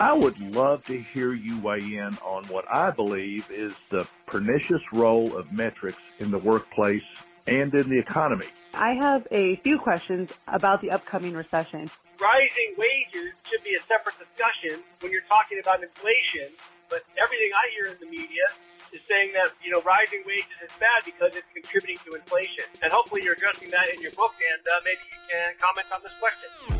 I would love to hear you weigh in on what I believe is the pernicious role of metrics in the workplace and in the economy. I have a few questions about the upcoming recession. Rising wages should be a separate discussion when you're talking about inflation, but everything I hear in the media is saying that, you know, rising wages is bad because it's contributing to inflation. And hopefully you're addressing that in your book, and uh, maybe you can comment on this question.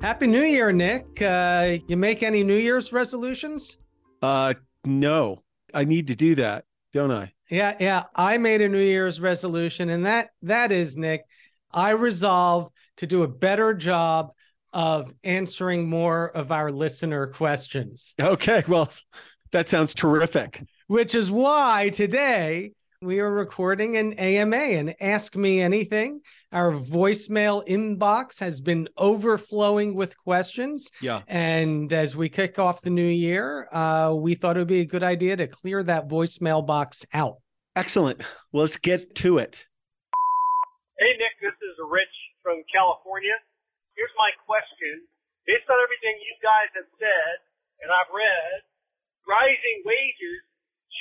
Happy New Year, Nick. Uh, you make any New Year's resolutions? Uh, no, I need to do that, don't I? Yeah, yeah. I made a New Year's resolution, and that that is Nick. I resolve to do a better job of answering more of our listener questions. Okay, well, that sounds terrific. Which is why today we are recording an AMA and Ask Me Anything. Our voicemail inbox has been overflowing with questions. Yeah. And as we kick off the new year, uh, we thought it would be a good idea to clear that voicemail box out. Excellent. Well, let's get to it. Hey, Nick, this is Rich from California. Here's my question. Based on everything you guys have said and I've read, rising wages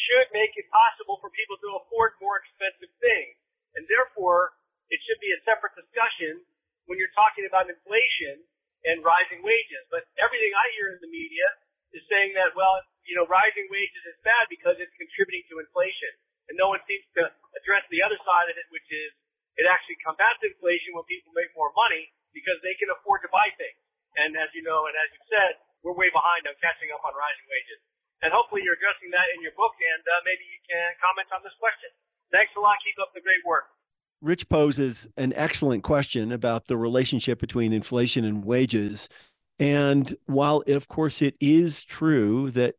should make it possible for people to afford more expensive things. And therefore, it should be a separate discussion when you're talking about inflation and rising wages. But everything I hear in the media is saying that, well, you know, rising wages is bad because it's contributing to inflation. And no one seems to address the other side of it, which is it actually combats inflation when people make more money because they can afford to buy things. And as you know, and as you said, we're way behind on catching up on rising wages and hopefully you're addressing that in your book, and uh, maybe you can comment on this question. Thanks a lot. Keep up the great work. Rich poses an excellent question about the relationship between inflation and wages. And while, it, of course, it is true that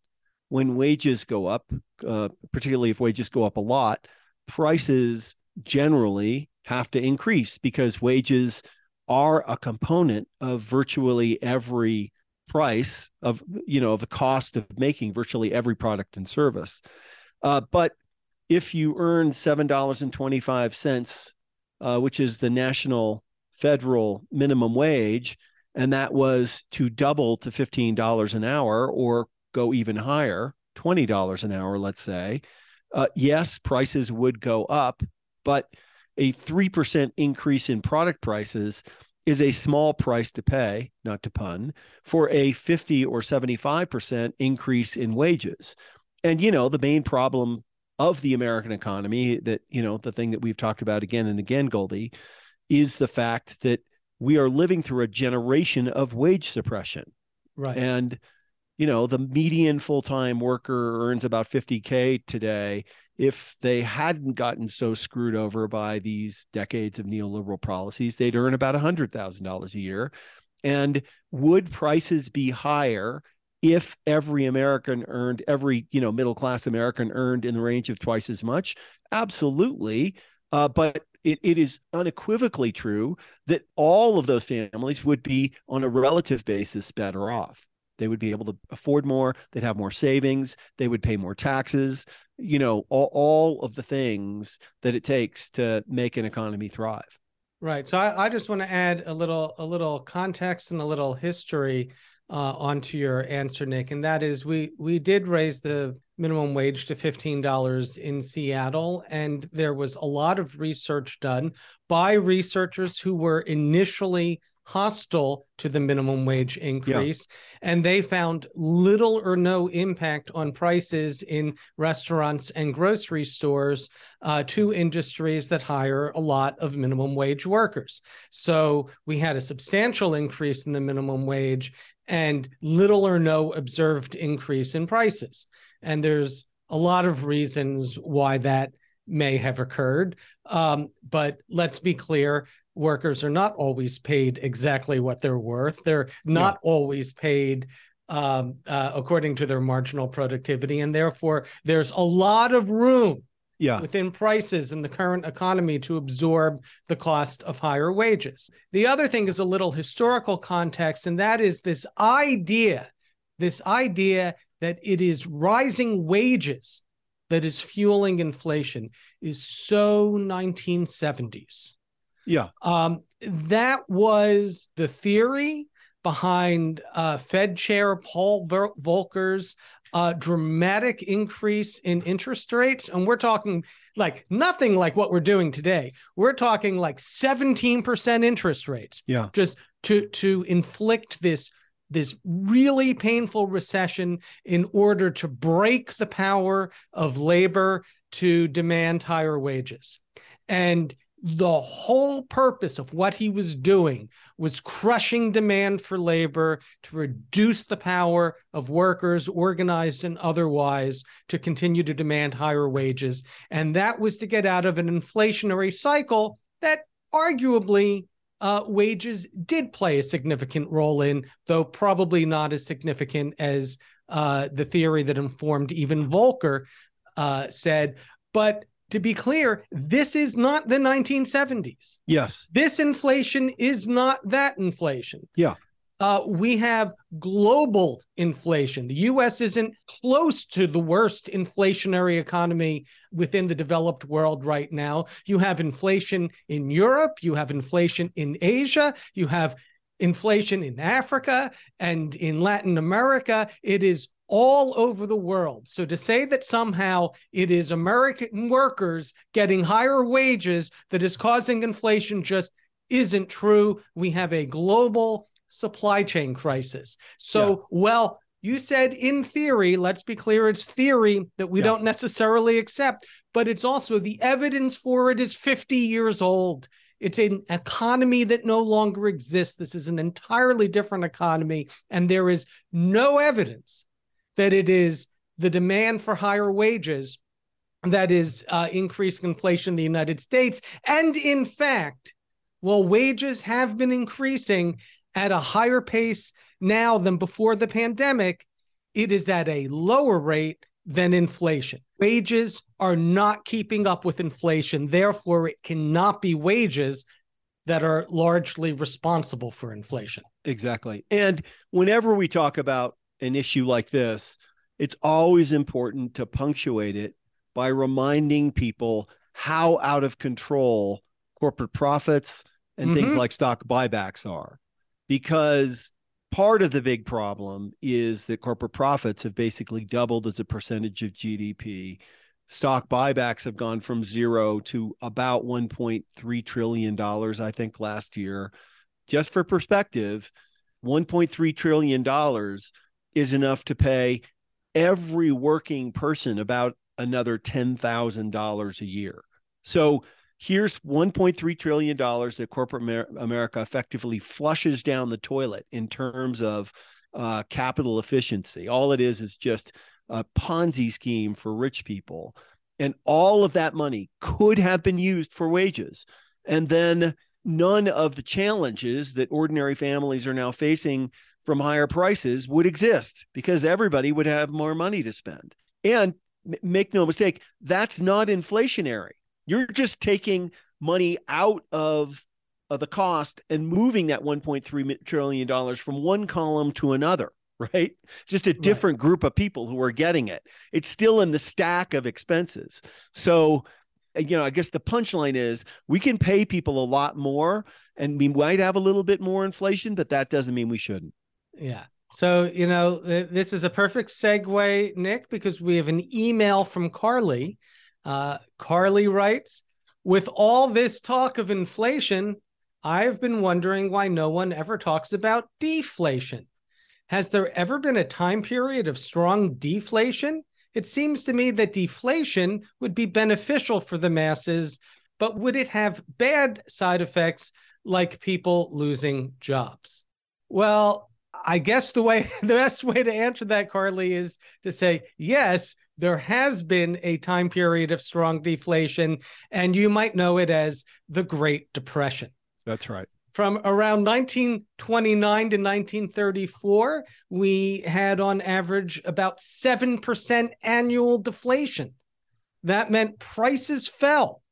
when wages go up, uh, particularly if wages go up a lot, prices generally have to increase because wages are a component of virtually every price of you know the cost of making virtually every product and service. Uh, but if you earn seven dollars and 25 cents uh, which is the national federal minimum wage and that was to double to $15 an hour or go even higher $20 an hour let's say uh, yes prices would go up but a 3% increase in product prices is a small price to pay, not to pun, for a 50 or 75% increase in wages. And, you know, the main problem of the American economy that, you know, the thing that we've talked about again and again, Goldie, is the fact that we are living through a generation of wage suppression. Right. And, you know, the median full time worker earns about 50K today if they hadn't gotten so screwed over by these decades of neoliberal policies, they'd earn about $100,000 a year. And would prices be higher if every American earned, every you know middle class American earned in the range of twice as much? Absolutely. Uh, but it, it is unequivocally true that all of those families would be on a relative basis better off. They would be able to afford more. They'd have more savings. They would pay more taxes you know all, all of the things that it takes to make an economy thrive. Right so I, I just want to add a little a little context and a little history uh, onto your answer nick and that is we we did raise the minimum wage to $15 in seattle and there was a lot of research done by researchers who were initially hostile to the minimum wage increase yeah. and they found little or no impact on prices in restaurants and grocery stores uh, two industries that hire a lot of minimum wage workers. So we had a substantial increase in the minimum wage and little or no observed increase in prices. And there's a lot of reasons why that may have occurred. Um, but let's be clear workers are not always paid exactly what they're worth. They're not yeah. always paid um, uh, according to their marginal productivity, and therefore there's a lot of room yeah. within prices in the current economy to absorb the cost of higher wages. The other thing is a little historical context, and that is this idea, this idea that it is rising wages that is fueling inflation is so 1970s. Yeah. Um, that was the theory behind uh, Fed Chair Paul Volcker's uh, dramatic increase in interest rates. And we're talking like nothing like what we're doing today. We're talking like 17% interest rates. Yeah. Just to to inflict this this really painful recession in order to break the power of labor to demand higher wages. And the whole purpose of what he was doing was crushing demand for labor to reduce the power of workers, organized and otherwise, to continue to demand higher wages. And that was to get out of an inflationary cycle that arguably uh, wages did play a significant role in, though probably not as significant as uh, the theory that informed even Volcker uh, said. But to be clear, this is not the 1970s. Yes. This inflation is not that inflation. Yeah. Uh, we have global inflation. The US isn't close to the worst inflationary economy within the developed world right now. You have inflation in Europe, you have inflation in Asia, you have inflation in Africa and in Latin America. It is all over the world. So to say that somehow it is American workers getting higher wages that is causing inflation just isn't true. We have a global supply chain crisis. So, yeah. well, you said in theory, let's be clear, it's theory that we yeah. don't necessarily accept, but it's also the evidence for it is 50 years old. It's an economy that no longer exists. This is an entirely different economy, and there is no evidence that it is the demand for higher wages that is uh, increasing inflation in the United States. And in fact, while wages have been increasing at a higher pace now than before the pandemic, it is at a lower rate than inflation. Wages are not keeping up with inflation. Therefore, it cannot be wages that are largely responsible for inflation. Exactly. And whenever we talk about an issue like this, it's always important to punctuate it by reminding people how out of control corporate profits and mm-hmm. things like stock buybacks are. Because part of the big problem is that corporate profits have basically doubled as a percentage of GDP. Stock buybacks have gone from zero to about $1.3 trillion, I think, last year. Just for perspective, $1.3 trillion is enough to pay every working person about another $10,000 a year. So here's $1.3 trillion that corporate America effectively flushes down the toilet in terms of uh, capital efficiency. All it is is just a Ponzi scheme for rich people. And all of that money could have been used for wages. And then none of the challenges that ordinary families are now facing from higher prices would exist because everybody would have more money to spend. And make no mistake, that's not inflationary. You're just taking money out of, of the cost and moving that 1.3 trillion dollars from one column to another right? Just a different right. group of people who are getting it. It's still in the stack of expenses. So, uh, you know, I guess the punchline is we can pay people a lot more and we might have a little bit more inflation, but that doesn't mean we shouldn't. Yeah. So, you know, this is a perfect segue, Nick, because we have an email from Carly. Uh, Carly writes With all this talk of inflation, I've been wondering why no one ever talks about deflation. Has there ever been a time period of strong deflation? It seems to me that deflation would be beneficial for the masses, but would it have bad side effects like people losing jobs? Well, I guess the way the best way to answer that, Carly, is to say yes. There has been a time period of strong deflation, and you might know it as the Great Depression. That's right. From around 1929 to 1934, we had on average about 7% annual deflation. That meant prices fell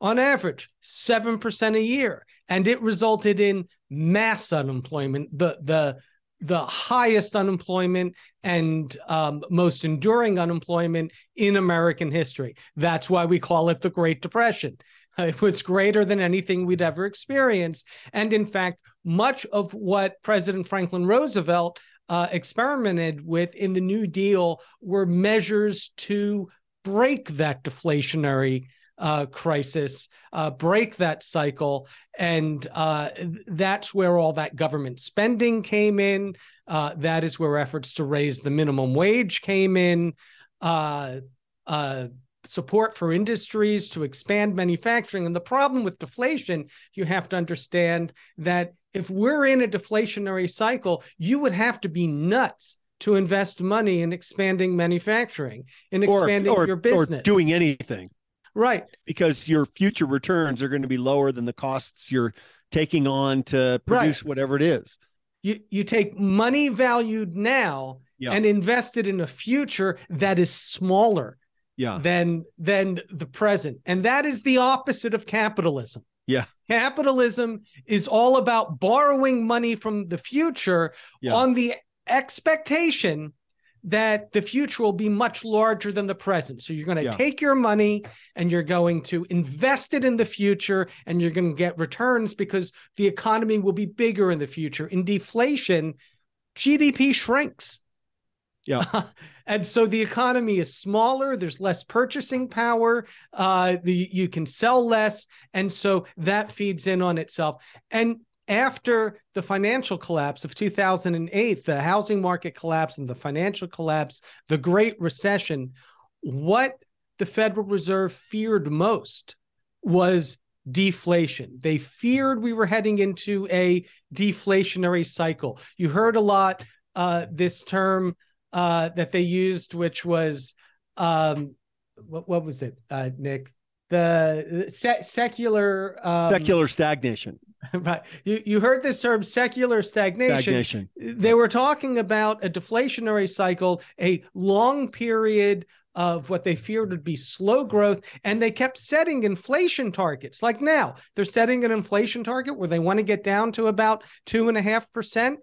on average 7% a year. And it resulted in mass unemployment, the, the, the highest unemployment and um, most enduring unemployment in American history. That's why we call it the Great Depression. It was greater than anything we'd ever experienced. And in fact, much of what President Franklin Roosevelt uh, experimented with in the New Deal were measures to break that deflationary uh, crisis, uh, break that cycle. And uh, that's where all that government spending came in. Uh, that is where efforts to raise the minimum wage came in. Uh, uh, support for industries to expand manufacturing. And the problem with deflation, you have to understand that if we're in a deflationary cycle, you would have to be nuts to invest money in expanding manufacturing, in expanding or, or, your business, or doing anything. Right. Because your future returns are going to be lower than the costs you're taking on to produce right. whatever it is. You you take money valued now yeah. and invest it in a future that is smaller yeah. than than the present. And that is the opposite of capitalism. Yeah. Capitalism is all about borrowing money from the future yeah. on the expectation that the future will be much larger than the present. So you're going to yeah. take your money and you're going to invest it in the future and you're going to get returns because the economy will be bigger in the future. In deflation, GDP shrinks. Yeah. and so the economy is smaller. There's less purchasing power. Uh, the you can sell less, and so that feeds in on itself. And after the financial collapse of 2008, the housing market collapse and the financial collapse, the Great Recession, what the Federal Reserve feared most was deflation. They feared we were heading into a deflationary cycle. You heard a lot uh, this term uh, that they used, which was um, what, what was it, uh, Nick? The se- secular um, secular stagnation. Right. You you heard this term secular stagnation. Stagnation. They were talking about a deflationary cycle, a long period of what they feared would be slow growth. And they kept setting inflation targets. Like now, they're setting an inflation target where they want to get down to about two and a half percent.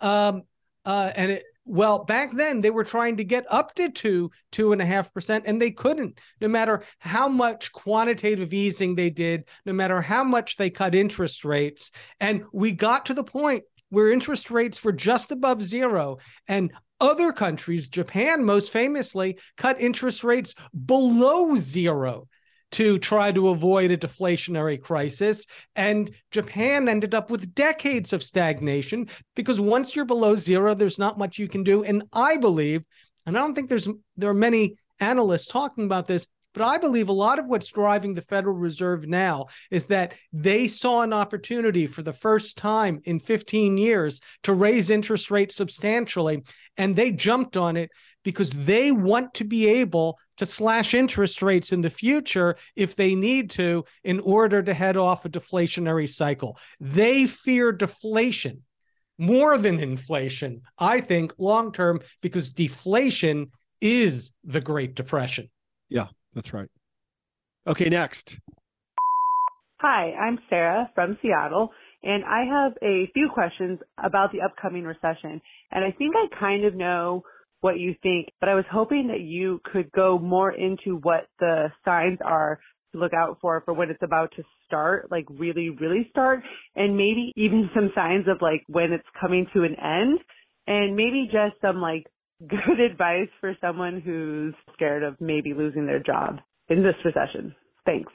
Um, uh, and it, well, back then they were trying to get up to two, two and a half percent, and they couldn't, no matter how much quantitative easing they did, no matter how much they cut interest rates. And we got to the point where interest rates were just above zero. And other countries, Japan most famously, cut interest rates below zero to try to avoid a deflationary crisis. And Japan ended up with decades of stagnation because once you're below zero, there's not much you can do. And I believe, and I don't think there's there are many analysts talking about this, but I believe a lot of what's driving the Federal Reserve now is that they saw an opportunity for the first time in 15 years to raise interest rates substantially. And they jumped on it because they want to be able to slash interest rates in the future if they need to in order to head off a deflationary cycle. They fear deflation more than inflation, I think, long term, because deflation is the Great Depression. Yeah, that's right. Okay, next. Hi, I'm Sarah from Seattle, and I have a few questions about the upcoming recession. And I think I kind of know what you think, but I was hoping that you could go more into what the signs are to look out for for when it's about to start, like really, really start, and maybe even some signs of like when it's coming to an end, and maybe just some like good advice for someone who's scared of maybe losing their job in this recession. Thanks.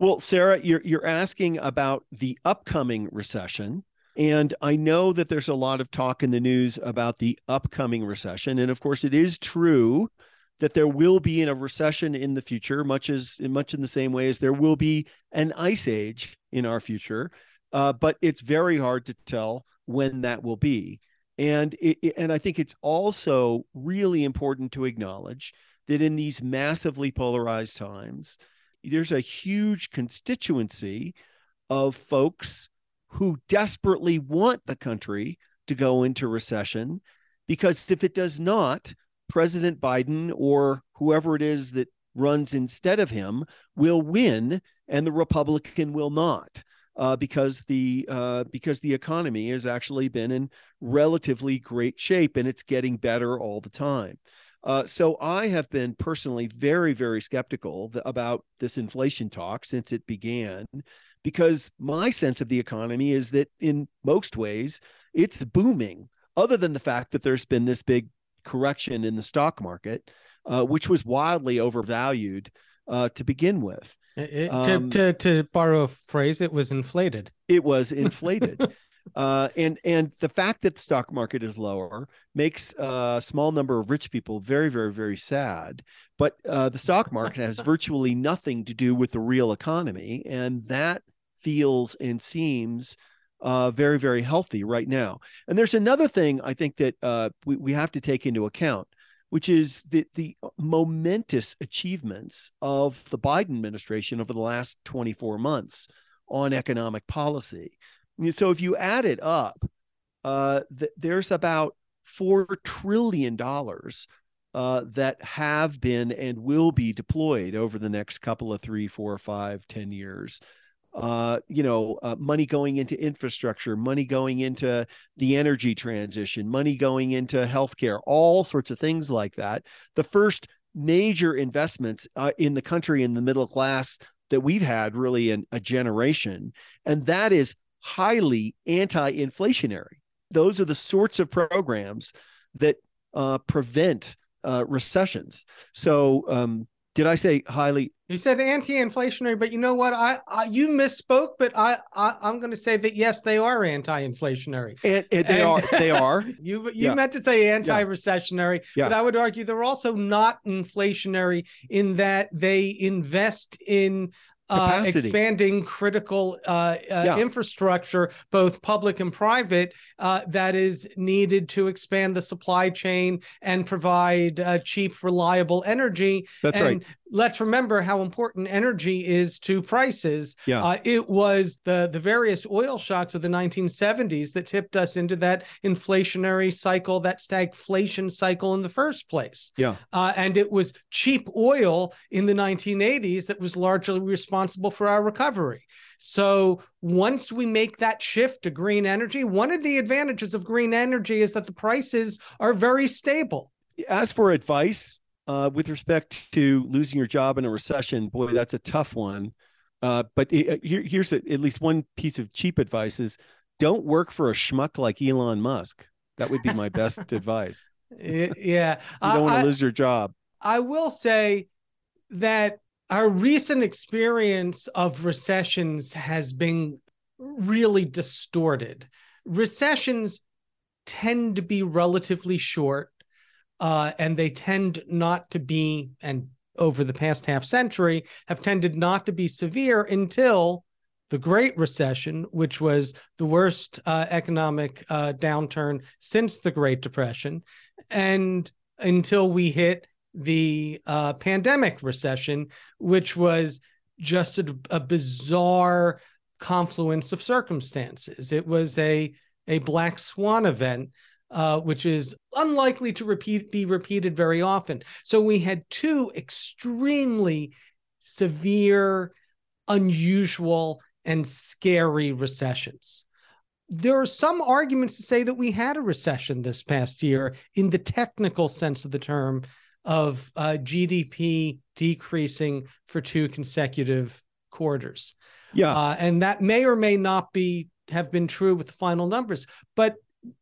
Well, Sarah, you're you're asking about the upcoming recession. And I know that there's a lot of talk in the news about the upcoming recession. And of course, it is true that there will be a recession in the future, much as much in the same way as there will be an ice age in our future. Uh, but it's very hard to tell when that will be. And it, and I think it's also really important to acknowledge that in these massively polarized times, there's a huge constituency of folks who desperately want the country to go into recession because if it does not, President Biden or whoever it is that runs instead of him will win and the Republican will not. Uh, because the uh, because the economy has actually been in relatively great shape and it's getting better all the time. Uh, so I have been personally very very skeptical th- about this inflation talk since it began, because my sense of the economy is that in most ways it's booming. Other than the fact that there's been this big correction in the stock market, uh, which was wildly overvalued uh, to begin with. It, um, to, to, to borrow a phrase, it was inflated. It was inflated. Uh, and and the fact that the stock market is lower makes a small number of rich people very very very sad. But uh, the stock market has virtually nothing to do with the real economy, and that feels and seems uh, very very healthy right now. And there's another thing I think that uh, we we have to take into account which is the, the momentous achievements of the Biden administration over the last 24 months on economic policy. So if you add it up, uh, th- there's about $4 trillion uh, that have been and will be deployed over the next couple of three, four, five, ten years uh, you know, uh, money going into infrastructure, money going into the energy transition, money going into healthcare, all sorts of things like that. The first major investments uh, in the country in the middle class that we've had really in a generation, and that is highly anti-inflationary. Those are the sorts of programs that uh, prevent uh, recessions. So, um, did I say highly you said anti-inflationary, but you know what? I, I you misspoke, but I, I am going to say that yes, they are anti-inflationary. And, and they and, are. They are. you you yeah. meant to say anti-recessionary, yeah. but I would argue they're also not inflationary in that they invest in uh, expanding critical uh, uh, yeah. infrastructure, both public and private, uh, that is needed to expand the supply chain and provide uh, cheap, reliable energy. That's and right let's remember how important energy is to prices. Yeah. Uh, it was the the various oil shocks of the 1970s that tipped us into that inflationary cycle, that stagflation cycle in the first place. Yeah. Uh, and it was cheap oil in the 1980s that was largely responsible for our recovery. So once we make that shift to green energy, one of the advantages of green energy is that the prices are very stable. As for advice, uh, with respect to losing your job in a recession, boy, that's a tough one. Uh, but it, here, here's a, at least one piece of cheap advice: is don't work for a schmuck like Elon Musk. That would be my best advice. Yeah, you don't want to lose your job. I will say that our recent experience of recessions has been really distorted. Recessions tend to be relatively short uh, and they tend not to be, and over the past half century, have tended not to be severe until the Great Recession, which was the worst uh, economic uh, downturn since the Great Depression, and until we hit the uh, pandemic recession, which was just a, a bizarre confluence of circumstances. It was a a black swan event uh, which is unlikely to repeat be repeated very often. So we had two extremely severe, unusual, and scary recessions. There are some arguments to say that we had a recession this past year in the technical sense of the term of uh, GDP decreasing for two consecutive quarters. Yeah. Uh, and that may or may not be have been true with the final numbers, but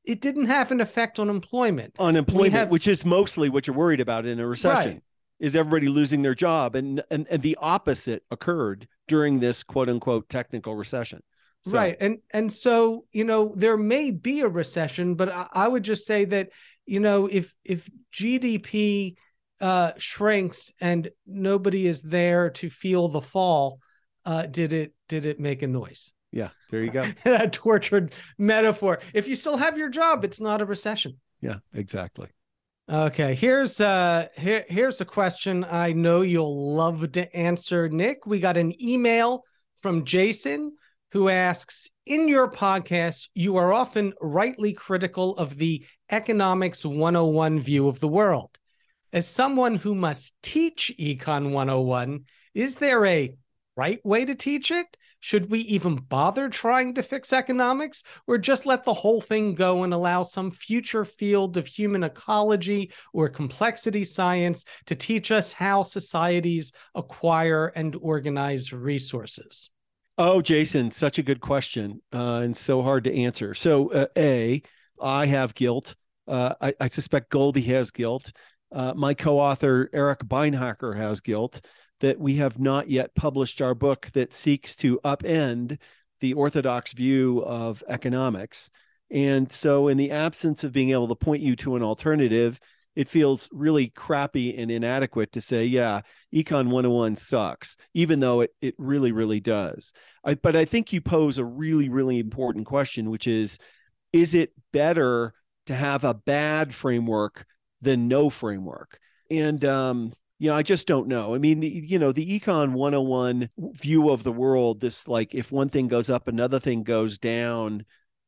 it didn't have an effect on employment. Unemployment, have, which is mostly what you're worried about in a recession, right. is everybody losing their job, and, and and the opposite occurred during this quote unquote technical recession. So. Right, and and so you know there may be a recession, but I, I would just say that you know if if GDP uh, shrinks and nobody is there to feel the fall, uh, did it did it make a noise? Yeah, there you go. that tortured metaphor. If you still have your job, it's not a recession. Yeah, exactly. Okay, here's uh here here's a question I know you'll love to answer, Nick. We got an email from Jason who asks In your podcast, you are often rightly critical of the Economics 101 view of the world. As someone who must teach Econ 101, is there a right way to teach it? Should we even bother trying to fix economics or just let the whole thing go and allow some future field of human ecology or complexity science to teach us how societies acquire and organize resources? Oh, Jason, such a good question uh, and so hard to answer. So, uh, A, I have guilt. Uh, I, I, suspect Goldie has guilt. Uh, my co author, Eric Beinhocker, has guilt that we have not yet published our book that seeks to upend the orthodox view of economics. And so, in the absence of being able to point you to an alternative, it feels really crappy and inadequate to say, yeah, Econ 101 sucks, even though it, it really, really does. I, but I think you pose a really, really important question, which is is it better to have a bad framework than no framework? And um, you know, I just don't know. I mean, the, you know, the Econ 101 view of the world, this like if one thing goes up, another thing goes down.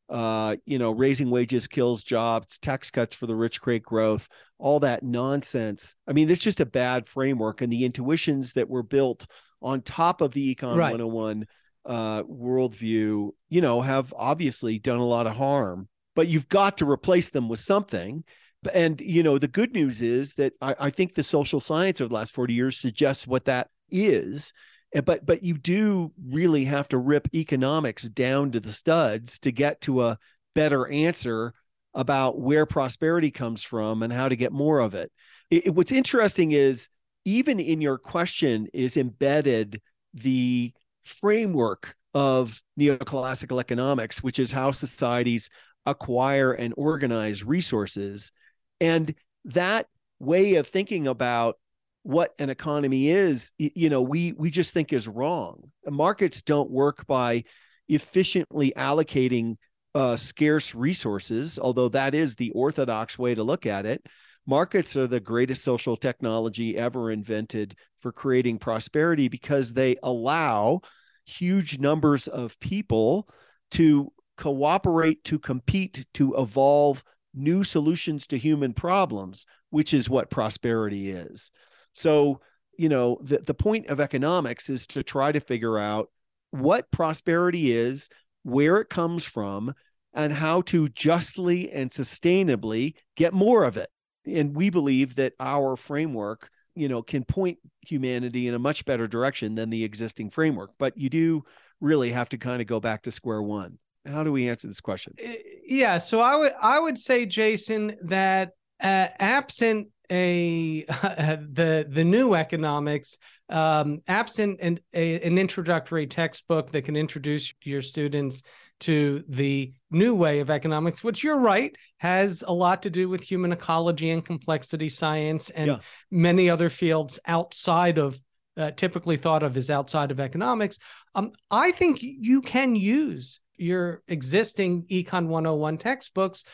Uh, you know, raising wages kills jobs, tax cuts for the rich create growth, all that nonsense. I mean, it's just a bad framework, and the intuitions that were built on top of the Econ right. 101 uh, worldview, you know, have obviously done a lot of harm. But you've got to replace them with something and you know the good news is that I, I think the social science of the last 40 years suggests what that is but but you do really have to rip economics down to the studs to get to a better answer about where prosperity comes from and how to get more of it. it, what's interesting is even in your question is embedded the framework of neoclassical economics which is how societies acquire and organize resources and that way of thinking about what an economy is, you know, we we just think is wrong. Markets don't work by efficiently allocating uh, scarce resources, although that is the orthodox way to look at it. Markets are the greatest social technology ever invented for creating prosperity because they allow huge numbers of people to cooperate, to compete, to evolve new solutions to human problems, which is what prosperity is. So, you know, the, the point of economics is to try to figure out what prosperity is, where it comes from, and how to justly and sustainably get more of it. And we believe that our framework, you know, can point humanity in a much better direction than the existing framework. But you do really have to kind of go back to square one how do we answer this question? Uh, yeah, so I would I would say, Jason, that uh, absent a the the new economics, um, absent an a, an introductory textbook that can introduce your students to the new way of economics, which you're right has a lot to do with human ecology and complexity science and yeah. many other fields outside of uh, typically thought of as outside of economics. Um, I think you can use your existing Econ 101 textbooks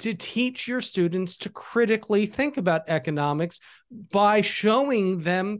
to teach your students to critically think about economics by showing them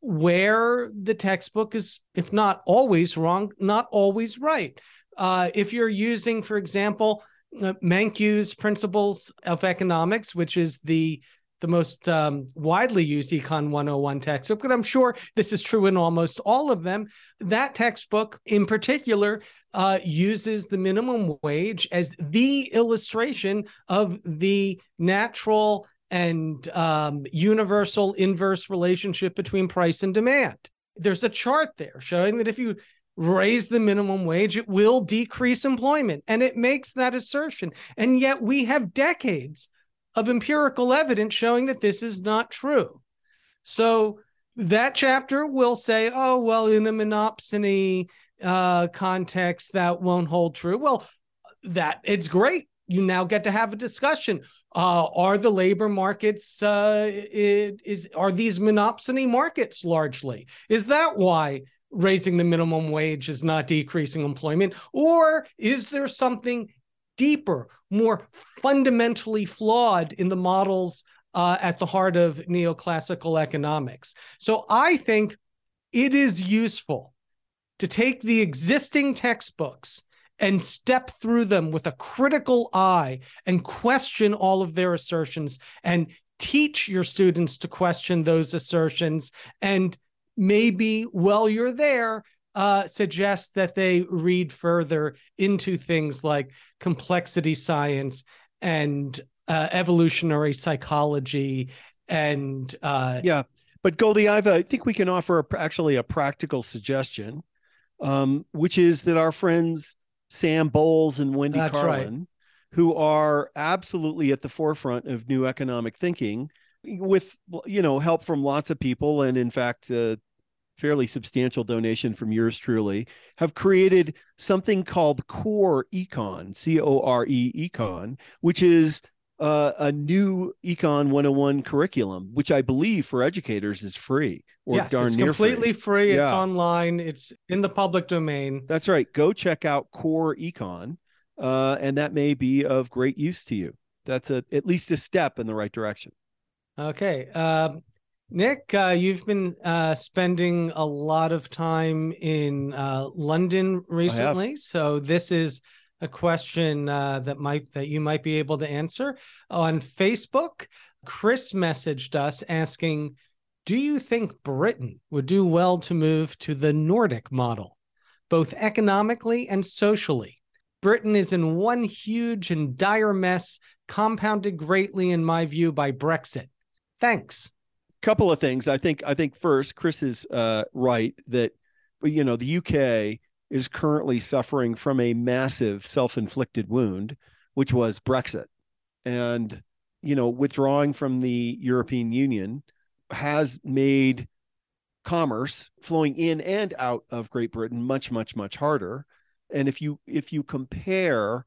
where the textbook is, if not always wrong, not always right. Uh, if you're using, for example, uh, Principles of Economics, which is the the most um, widely used Econ 101 textbook, but I'm sure this is true in almost all of them. That textbook, in particular, uh, uses the minimum wage as the illustration of the natural and um, universal inverse relationship between price and demand. There's a chart there showing that if you raise the minimum wage, it will decrease employment. And it makes that assertion. And yet we have decades of empirical evidence showing that this is not true. So that chapter will say, oh, well, in a monopsony uh, context, that won't hold true. Well, that it's great. You now get to have a discussion. Uh, are the labor markets uh, it, is are these monopsony markets largely? Is that why raising the minimum wage is not decreasing employment, or is there something deeper, more fundamentally flawed in the models uh, at the heart of neoclassical economics. So I think it is useful to take the existing textbooks and step through them with a critical eye and question all of their assertions and teach your students to question those assertions and maybe while you're there uh, suggest that they read further into things like complexity science and uh, evolutionary psychology and uh, yeah but goldie I've, i think we can offer a, actually a practical suggestion um, which is that our friends sam bowles and wendy carlin right. who are absolutely at the forefront of new economic thinking with you know help from lots of people and in fact a fairly substantial donation from yours truly have created something called core econ c-o-r-e econ which is uh, a new econ 101 curriculum which i believe for educators is free or yes, darn it's near completely free, free. It's online. It's in the public domain. that's right go check out core econ uh, and that may be of great use to you that's a at least a step in the right direction Okay. Um, Nick, uh, you've been uh, spending a lot of time in uh, London recently, so this is a question uh, that might that you might be able to answer on Facebook. Chris messaged us asking, "Do you think Britain would do well to move to the Nordic model, both economically and socially?" Britain is in one huge and dire mess, compounded greatly, in my view, by Brexit. Thanks. Couple of things. I think I think first, Chris is uh, right that you know the UK is currently suffering from a massive self-inflicted wound, which was Brexit, and you know withdrawing from the European Union has made commerce flowing in and out of Great Britain much much much harder. And if you if you compare,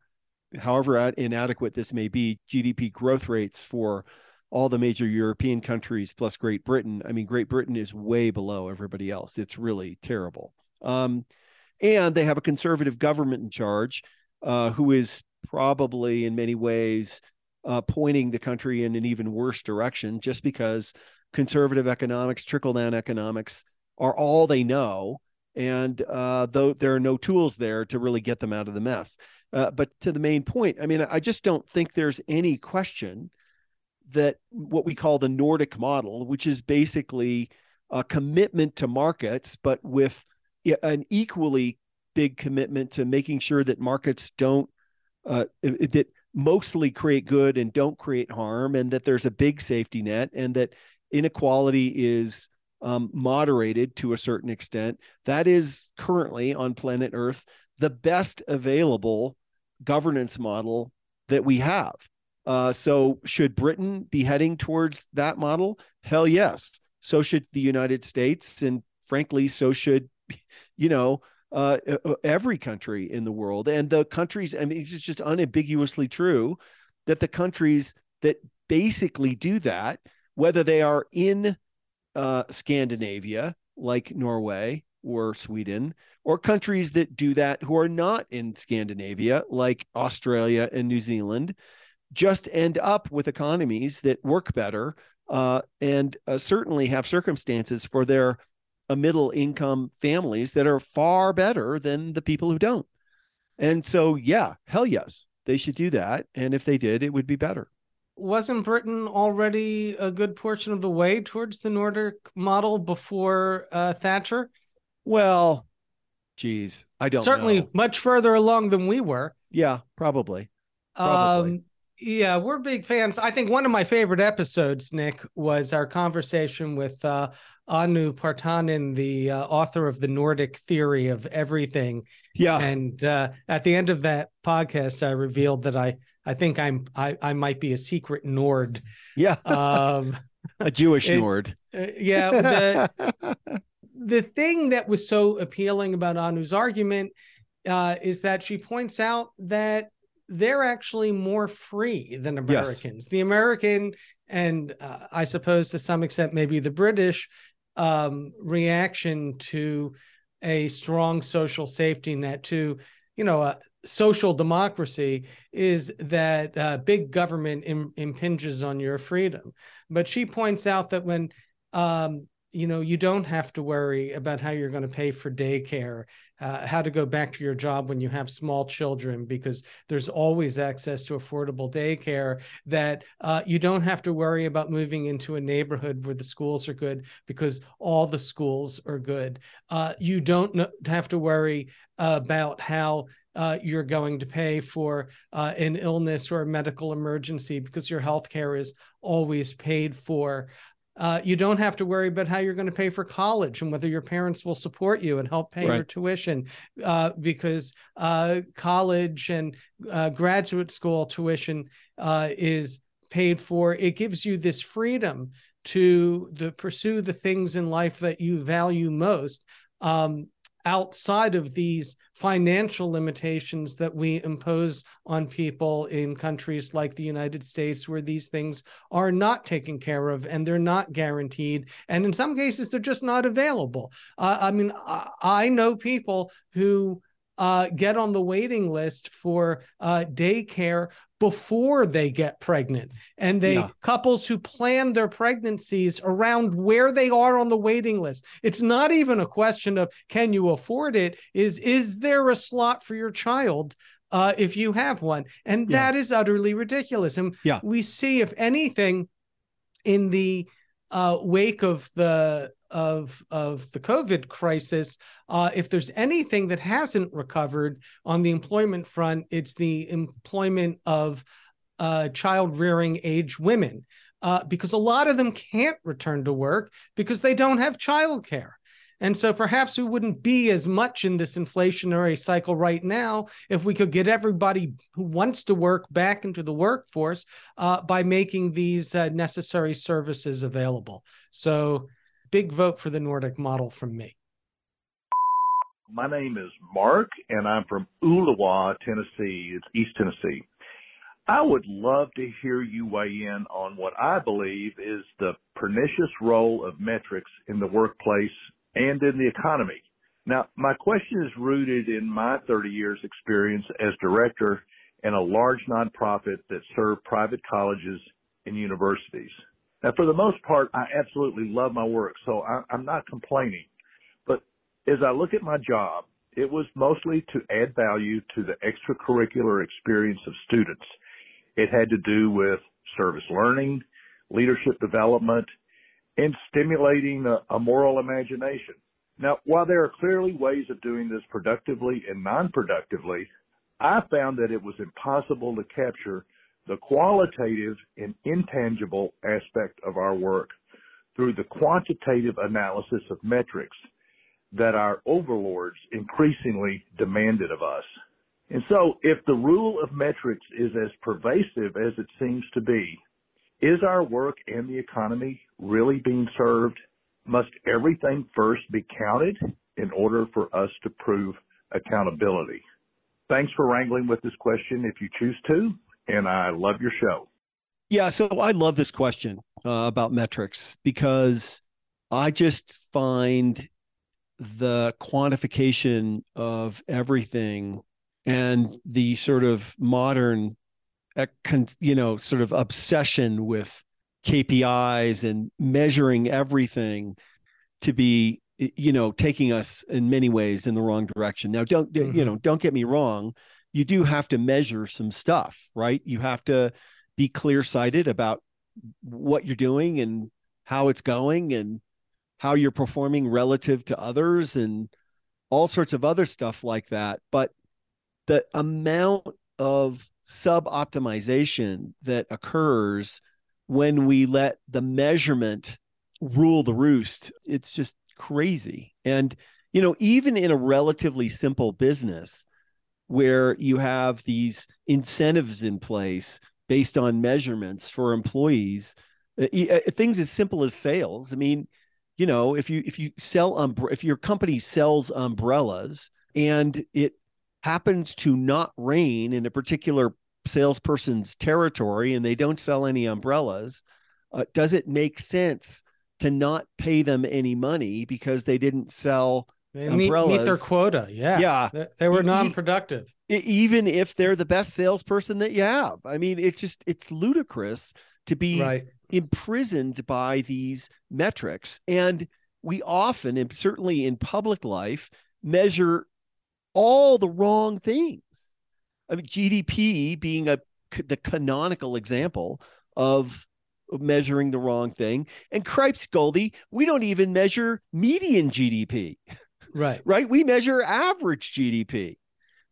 however inadequate this may be, GDP growth rates for all the major European countries plus Great Britain. I mean, Great Britain is way below everybody else. It's really terrible. Um, and they have a conservative government in charge uh, who is probably, in many ways, uh, pointing the country in an even worse direction just because conservative economics, trickle down economics are all they know. And uh, though there are no tools there to really get them out of the mess. Uh, but to the main point, I mean, I just don't think there's any question that what we call the Nordic model, which is basically a commitment to markets, but with an equally big commitment to making sure that markets don't uh, that mostly create good and don't create harm, and that there's a big safety net, and that inequality is um, moderated to a certain extent. That is currently on planet Earth the best available governance model that we have. Uh, so, should Britain be heading towards that model? Hell yes. So should the United States, and frankly, so should you know uh, every country in the world. And the countries, I mean, it's just unambiguously true that the countries that basically do that, whether they are in uh, Scandinavia, like Norway or Sweden, or countries that do that who are not in Scandinavia, like Australia and New Zealand, just end up with economies that work better uh, and uh, certainly have circumstances for their uh, middle income families that are far better than the people who don't. And so, yeah, hell yes, they should do that. And if they did, it would be better. Wasn't Britain already a good portion of the way towards the Nordic model before uh, Thatcher? Well, geez, I don't certainly know. much further along than we were. Yeah, probably. probably. Um, yeah, we're big fans. I think one of my favorite episodes, Nick, was our conversation with uh, Anu Partanen, the uh, author of the Nordic Theory of Everything. Yeah, and uh, at the end of that podcast, I revealed that I I think I'm I I might be a secret Nord. Yeah, um, a Jewish it, Nord. Uh, yeah, the, the thing that was so appealing about Anu's argument uh, is that she points out that they're actually more free than Americans. Yes. The American, and uh, I suppose to some extent, maybe the British um, reaction to a strong social safety net, to, you know, a social democracy is that uh, big government Im- impinges on your freedom. But she points out that when um, you know you don't have to worry about how you're going to pay for daycare uh, how to go back to your job when you have small children because there's always access to affordable daycare that uh, you don't have to worry about moving into a neighborhood where the schools are good because all the schools are good uh, you don't have to worry about how uh, you're going to pay for uh, an illness or a medical emergency because your health care is always paid for. Uh, you don't have to worry about how you're going to pay for college and whether your parents will support you and help pay right. your tuition uh, because uh, college and uh, graduate school tuition uh, is paid for. It gives you this freedom to the, pursue the things in life that you value most. Um, outside of these financial limitations that we impose on people in countries like the United States, where these things are not taken care of and they're not guaranteed. And in some cases, they're just not available. Uh, I mean, I, I know people who uh, get on the waiting list for uh, daycare before they get pregnant and they yeah. couples who plan their pregnancies around where they are on the waiting list it's not even a question of can you afford it is is there a slot for your child uh, if you have one and yeah. that is utterly ridiculous and yeah. we see if anything in the uh, wake of the of of the COVID crisis, uh, if there's anything that hasn't recovered on the employment front, it's the employment of uh, child rearing age women, uh, because a lot of them can't return to work because they don't have childcare. And so perhaps we wouldn't be as much in this inflationary cycle right now if we could get everybody who wants to work back into the workforce uh, by making these uh, necessary services available. So big vote for the Nordic model from me. My name is Mark, and I'm from Ooltewah, Tennessee. It's East Tennessee. I would love to hear you weigh in on what I believe is the pernicious role of metrics in the workplace and in the economy. Now, my question is rooted in my 30 years experience as director in a large nonprofit that served private colleges and universities. Now, for the most part, I absolutely love my work, so I, I'm not complaining. But as I look at my job, it was mostly to add value to the extracurricular experience of students. It had to do with service learning, leadership development, and stimulating a, a moral imagination. Now, while there are clearly ways of doing this productively and non-productively, I found that it was impossible to capture the qualitative and intangible aspect of our work through the quantitative analysis of metrics that our overlords increasingly demanded of us. And so if the rule of metrics is as pervasive as it seems to be, is our work and the economy really being served? Must everything first be counted in order for us to prove accountability? Thanks for wrangling with this question if you choose to and I love your show. Yeah, so I love this question uh, about metrics because I just find the quantification of everything and the sort of modern you know sort of obsession with KPIs and measuring everything to be you know taking us in many ways in the wrong direction now don't mm-hmm. you know don't get me wrong you do have to measure some stuff, right? You have to be clear sighted about what you're doing and how it's going and how you're performing relative to others and all sorts of other stuff like that. But the amount of sub optimization that occurs when we let the measurement rule the roost, it's just crazy. And, you know, even in a relatively simple business, where you have these incentives in place based on measurements for employees uh, uh, things as simple as sales i mean you know if you if you sell um, if your company sells umbrellas and it happens to not rain in a particular salesperson's territory and they don't sell any umbrellas uh, does it make sense to not pay them any money because they didn't sell they meet, meet, their quota. Yeah. Yeah. They, they were non-productive. Even if they're the best salesperson that you have. I mean, it's just it's ludicrous to be right. imprisoned by these metrics. And we often, and certainly in public life, measure all the wrong things. I mean, GDP being a the canonical example of measuring the wrong thing. And cripes, Goldy, we don't even measure median GDP. Right. right. We measure average GDP.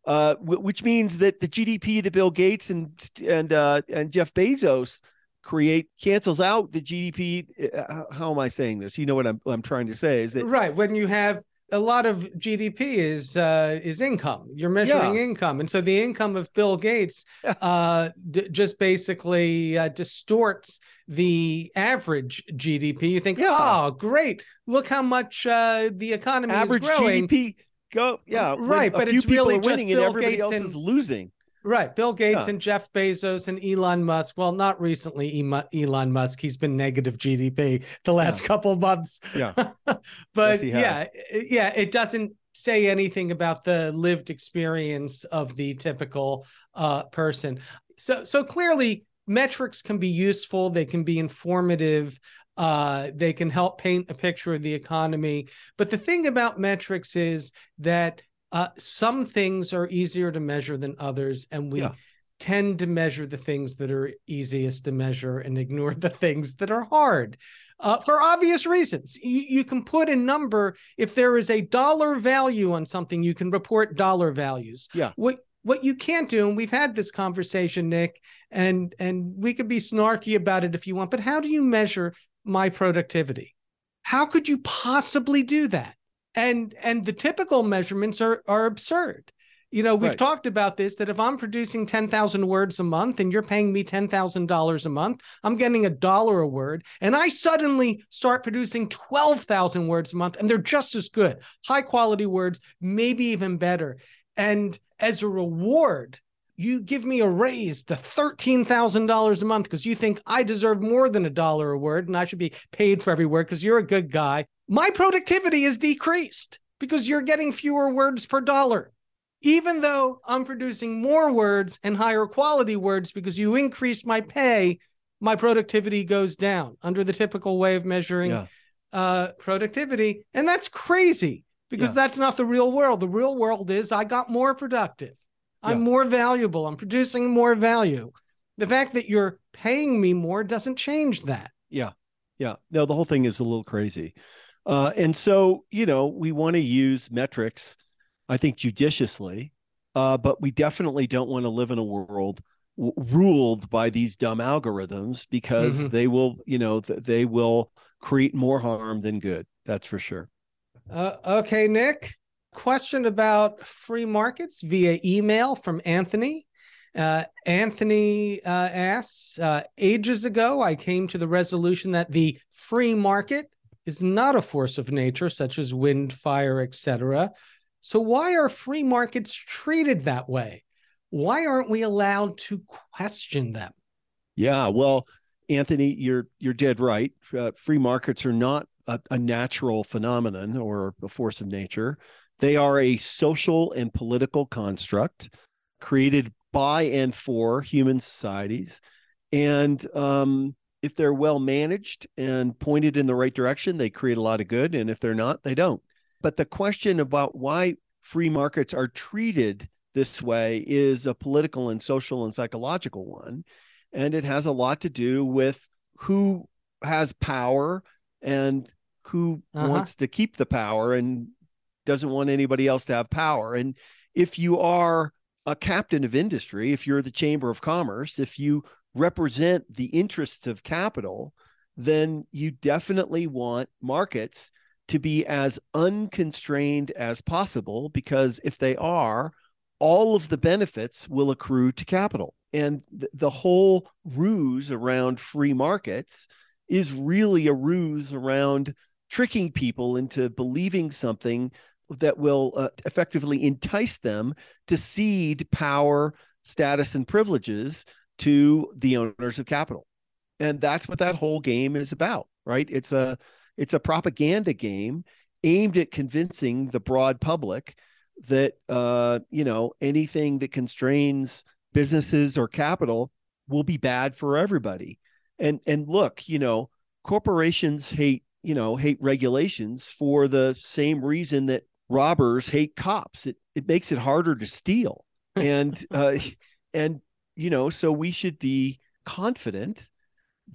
Uh, which means that the GDP that Bill Gates and and uh, and Jeff Bezos create cancels out the GDP. Uh, how am I saying this? You know what I'm what I'm trying to say is that right when you have a lot of GDP is uh, is income. You're measuring yeah. income, and so the income of Bill Gates uh, d- just basically uh, distorts the average GDP. You think, yeah. oh, great! Look how much uh, the economy average is growing. Average GDP go yeah right, but it's really just winning and everybody Gates else and, is losing. Right. Bill Gates Yeah. and Jeff Bezos and Elon Musk. Well, not recently, Elon Musk. He's been negative GDP the last couple months. Yeah. but Yes, yeah, yeah, it doesn't say anything about the lived experience of the typical uh, person. So, so clearly, metrics can be useful. They can be informative. Uh, they can help paint a picture of the economy. But the thing about metrics is that uh, some things are easier to measure than others, and we Yeah. tend to measure the things that are easiest to measure and ignore the things that are hard uh, for obvious reasons. You, you can put a number if there is a dollar value on something, you can report dollar values. Yeah. What what you can't do, and we've had this conversation, Nick, and and we could be snarky about it if you want, but how do you measure my productivity? How could you possibly do that? And and the typical measurements are are absurd. You know, we've Right. talked about this that if I'm producing 10,000 words a month and you're paying me $10,000 a month, I'm getting a dollar a word. And I suddenly start producing 12,000 words a month and they're just as good, high quality words, maybe even better. And as a reward, you give me a raise to $13,000 a month because you think I deserve more than a dollar a word and I should be paid for every word because you're a good guy. My productivity is decreased because you're getting fewer words per dollar. Even though I'm producing more words and higher quality words because you increased my pay, my productivity goes down under the typical way of measuring Yeah. uh, productivity. And that's crazy because Yeah. that's not the real world. The real world is I got more productive. I'm Yeah. more valuable. I'm producing more value. The fact that you're paying me more doesn't change that. Yeah. Yeah. No, the whole thing is a little crazy. Uh, and so, you know, we want to use metrics, I think, judiciously, uh, but we definitely don't want to live in a world w- ruled by these dumb algorithms because Mhm. they will, you know, th- they will create more harm than good. That's for sure. Uh, okay, Nick. Question about free markets via email from Anthony. Uh, Anthony uh, asks uh, Ages ago, I came to the resolution that the free market is not a force of nature, such as wind, fire, etc. So, why are free markets treated that way? Why aren't we allowed to question them? Yeah, well, Anthony, you're you're dead right. Uh, free markets are not a, a natural phenomenon or a force of nature. They are a social and political construct created by and for human societies, and um, if they're well managed and pointed in the right direction, they create a lot of good. And if they're not, they don't. But the question about why free markets are treated this way is a political and social and psychological one and it has a lot to do with who has power and who Uh-huh. wants to keep the power and doesn't want anybody else to have power and if you are a captain of industry if you're the chamber of commerce if you represent the interests of capital then you definitely want markets to be as unconstrained as possible because if they are all of the benefits will accrue to capital. And th- the whole ruse around free markets is really a ruse around tricking people into believing something that will uh, effectively entice them to cede power, status, and privileges to the owners of capital. And that's what that whole game is about, right? It's a it's a propaganda game aimed at convincing the broad public that uh, you know anything that constrains businesses or capital will be bad for everybody. And and look, you know, corporations hate you know, hate regulations for the same reason that robbers hate cops. It it makes it harder to steal. And uh and you know, so we should be confident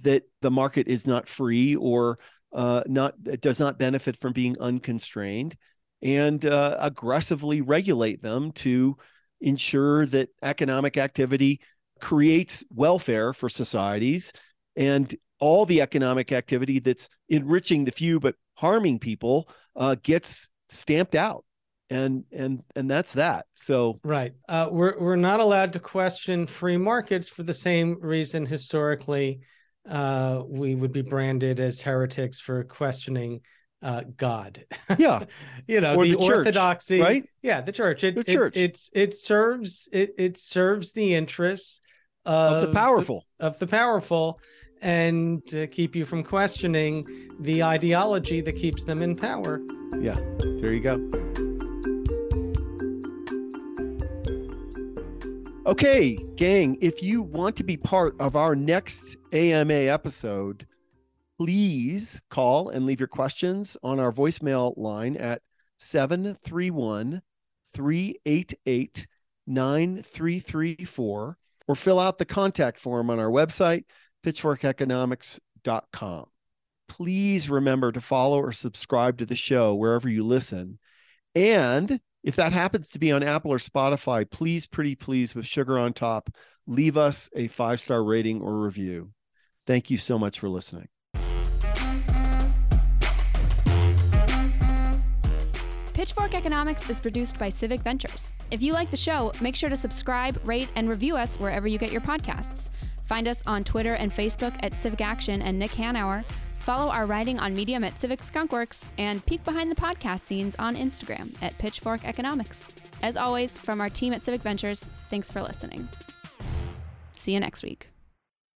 that the market is not free or uh, not does not benefit from being unconstrained and uh, aggressively regulate them to ensure that economic activity creates welfare for societies and all the economic activity that's enriching the few but harming people uh, gets stamped out and and and that's that so right uh, we're we're not allowed to question free markets for the same reason historically uh, we would be branded as heretics for questioning uh, God. Yeah, you know or the, the church, orthodoxy, right? Yeah, the church. It, The church. It, it's it serves it it serves the interests of, of the powerful of the powerful, and keep you from questioning the ideology that keeps them in power. yeah there you go Okay, gang, if you want to be part of our next AMA episode, please call and leave your questions on our voicemail line at 731 388 9334 or fill out the contact form on our website, pitchforkeconomics.com. Please remember to follow or subscribe to the show wherever you listen. And if that happens to be on Apple or Spotify, please, pretty please, with sugar on top, leave us a five star rating or review. Thank you so much for listening. Pitchfork Economics is produced by Civic Ventures. If you like the show, make sure to subscribe, rate, and review us wherever you get your podcasts. Find us on Twitter and Facebook at Civic Action and Nick Hanauer. Follow our writing on Medium at Civic Skunkworks and peek behind the podcast scenes on Instagram at Pitchfork Economics. As always, from our team at Civic Ventures, thanks for listening. See you next week.